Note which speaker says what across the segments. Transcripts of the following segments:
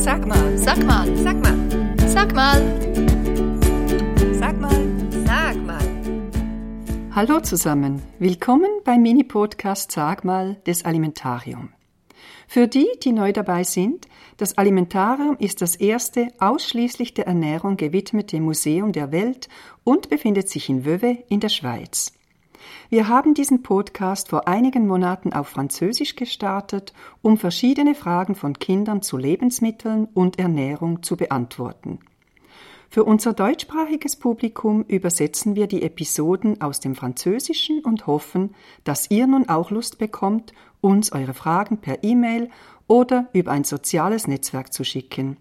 Speaker 1: Sag mal, sag mal, sag mal, sag mal, sag mal, sag mal.
Speaker 2: Hallo zusammen, willkommen beim Mini-Podcast Sag mal des Alimentarium. Für die, die neu dabei sind, das Alimentarium ist das erste ausschließlich der Ernährung gewidmete Museum der Welt und befindet sich in Wöwe in der Schweiz. Wir haben diesen Podcast vor einigen Monaten auf Französisch gestartet, um verschiedene Fragen von Kindern zu Lebensmitteln und Ernährung zu beantworten. Für unser deutschsprachiges Publikum übersetzen wir die Episoden aus dem Französischen und hoffen, dass ihr nun auch Lust bekommt, uns eure Fragen per E-Mail oder über ein soziales Netzwerk zu schicken.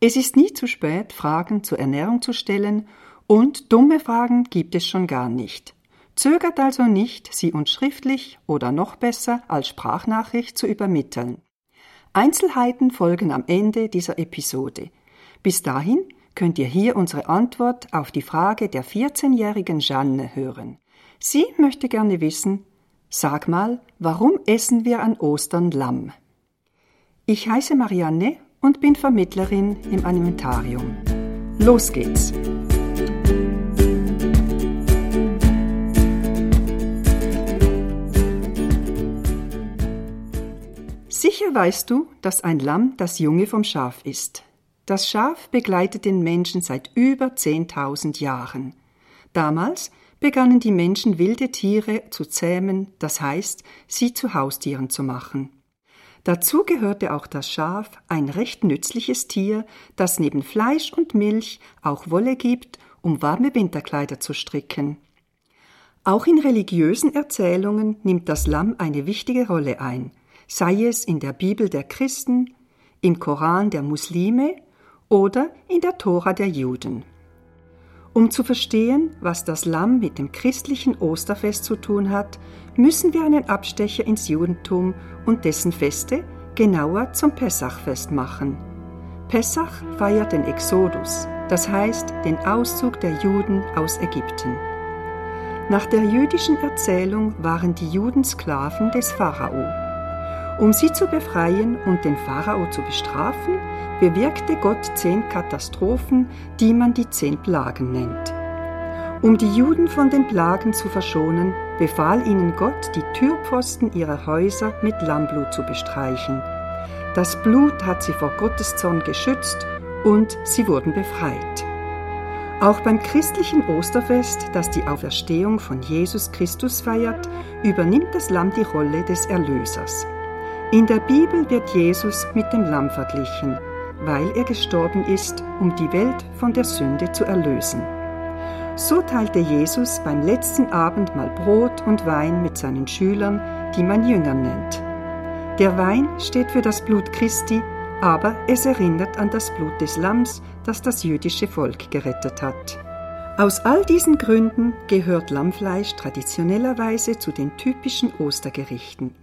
Speaker 2: Es ist nie zu spät, Fragen zur Ernährung zu stellen, und dumme Fragen gibt es schon gar nicht. Zögert also nicht, sie uns schriftlich oder noch besser als Sprachnachricht zu übermitteln. Einzelheiten folgen am Ende dieser Episode. Bis dahin könnt ihr hier unsere Antwort auf die Frage der 14-jährigen Jeanne hören. Sie möchte gerne wissen, sag mal, warum essen wir an Ostern Lamm? Ich heiße Marianne und bin Vermittlerin im Alimentarium. Los geht's! Sicher weißt du, dass ein Lamm das Junge vom Schaf ist. Das Schaf begleitet den Menschen seit über 10.000 Jahren. Damals begannen die Menschen wilde Tiere zu zähmen, das heißt, sie zu Haustieren zu machen. Dazu gehörte auch das Schaf, ein recht nützliches Tier, das neben Fleisch und Milch auch Wolle gibt, um warme Winterkleider zu stricken. Auch in religiösen Erzählungen nimmt das Lamm eine wichtige Rolle ein sei es in der Bibel der Christen, im Koran der Muslime oder in der Tora der Juden. Um zu verstehen, was das Lamm mit dem christlichen Osterfest zu tun hat, müssen wir einen Abstecher ins Judentum und dessen Feste, genauer zum Pessachfest machen. Pessach feiert den Exodus, das heißt den Auszug der Juden aus Ägypten. Nach der jüdischen Erzählung waren die Juden Sklaven des Pharao. Um sie zu befreien und den Pharao zu bestrafen, bewirkte Gott zehn Katastrophen, die man die zehn Plagen nennt. Um die Juden von den Plagen zu verschonen, befahl ihnen Gott, die Türpfosten ihrer Häuser mit Lammblut zu bestreichen. Das Blut hat sie vor Gottes Zorn geschützt und sie wurden befreit. Auch beim christlichen Osterfest, das die Auferstehung von Jesus Christus feiert, übernimmt das Lamm die Rolle des Erlösers. In der Bibel wird Jesus mit dem Lamm verglichen, weil er gestorben ist, um die Welt von der Sünde zu erlösen. So teilte Jesus beim letzten Abendmahl Brot und Wein mit seinen Schülern, die man Jünger nennt. Der Wein steht für das Blut Christi, aber es erinnert an das Blut des Lamms, das das jüdische Volk gerettet hat. Aus all diesen Gründen gehört Lammfleisch traditionellerweise zu den typischen Ostergerichten.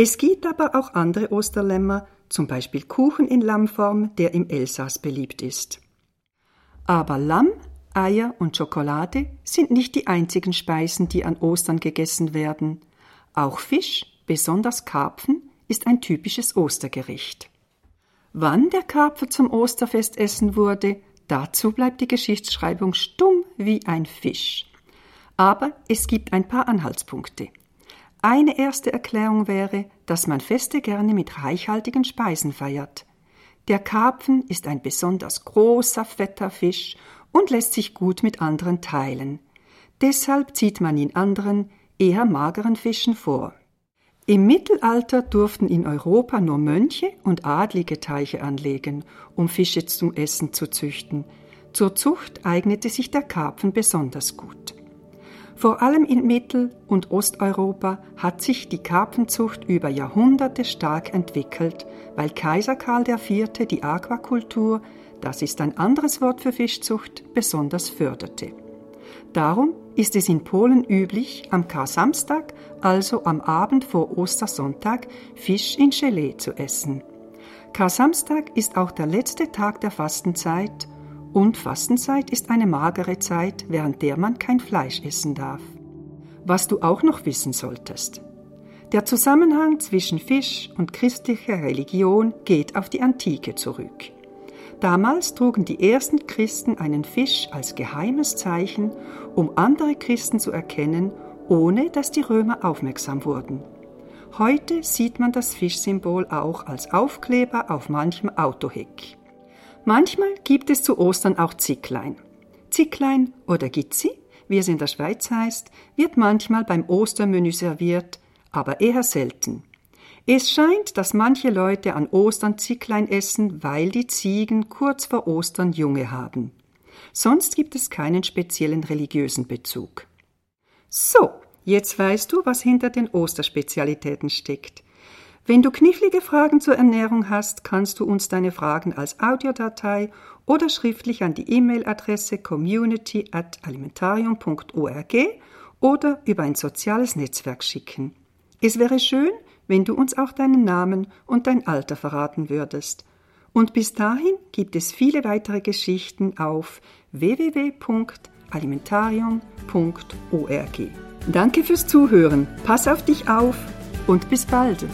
Speaker 2: Es gibt aber auch andere Osterlämmer, zum Beispiel Kuchen in Lammform, der im Elsass beliebt ist. Aber Lamm, Eier und Schokolade sind nicht die einzigen Speisen, die an Ostern gegessen werden. Auch Fisch, besonders Karpfen, ist ein typisches Ostergericht. Wann der Karpfer zum Osterfestessen wurde, dazu bleibt die Geschichtsschreibung stumm wie ein Fisch. Aber es gibt ein paar Anhaltspunkte. Eine erste Erklärung wäre, dass man Feste gerne mit reichhaltigen Speisen feiert. Der Karpfen ist ein besonders großer, fetter Fisch und lässt sich gut mit anderen teilen. Deshalb zieht man ihn anderen, eher mageren Fischen vor. Im Mittelalter durften in Europa nur Mönche und Adlige Teiche anlegen, um Fische zum Essen zu züchten. Zur Zucht eignete sich der Karpfen besonders gut. Vor allem in Mittel- und Osteuropa hat sich die Karpfenzucht über Jahrhunderte stark entwickelt, weil Kaiser Karl IV. die Aquakultur, das ist ein anderes Wort für Fischzucht, besonders förderte. Darum ist es in Polen üblich, am Kar-Samstag, also am Abend vor Ostersonntag, Fisch in Gelee zu essen. Kar-Samstag ist auch der letzte Tag der Fastenzeit und Fastenzeit ist eine magere Zeit, während der man kein Fleisch essen darf. Was du auch noch wissen solltest. Der Zusammenhang zwischen Fisch und christlicher Religion geht auf die Antike zurück. Damals trugen die ersten Christen einen Fisch als geheimes Zeichen, um andere Christen zu erkennen, ohne dass die Römer aufmerksam wurden. Heute sieht man das Fischsymbol auch als Aufkleber auf manchem Autoheck. Manchmal gibt es zu Ostern auch Zicklein. Zicklein oder Gizzi, wie es in der Schweiz heißt, wird manchmal beim Ostermenü serviert, aber eher selten. Es scheint, dass manche Leute an Ostern Zicklein essen, weil die Ziegen kurz vor Ostern Junge haben. Sonst gibt es keinen speziellen religiösen Bezug. So, jetzt weißt du, was hinter den Osterspezialitäten steckt. Wenn du knifflige Fragen zur Ernährung hast, kannst du uns deine Fragen als Audiodatei oder schriftlich an die E-Mail-Adresse community at alimentarium.org oder über ein soziales Netzwerk schicken. Es wäre schön, wenn du uns auch deinen Namen und dein Alter verraten würdest. Und bis dahin gibt es viele weitere Geschichten auf www.alimentarium.org. Danke fürs Zuhören, pass auf dich auf und bis bald.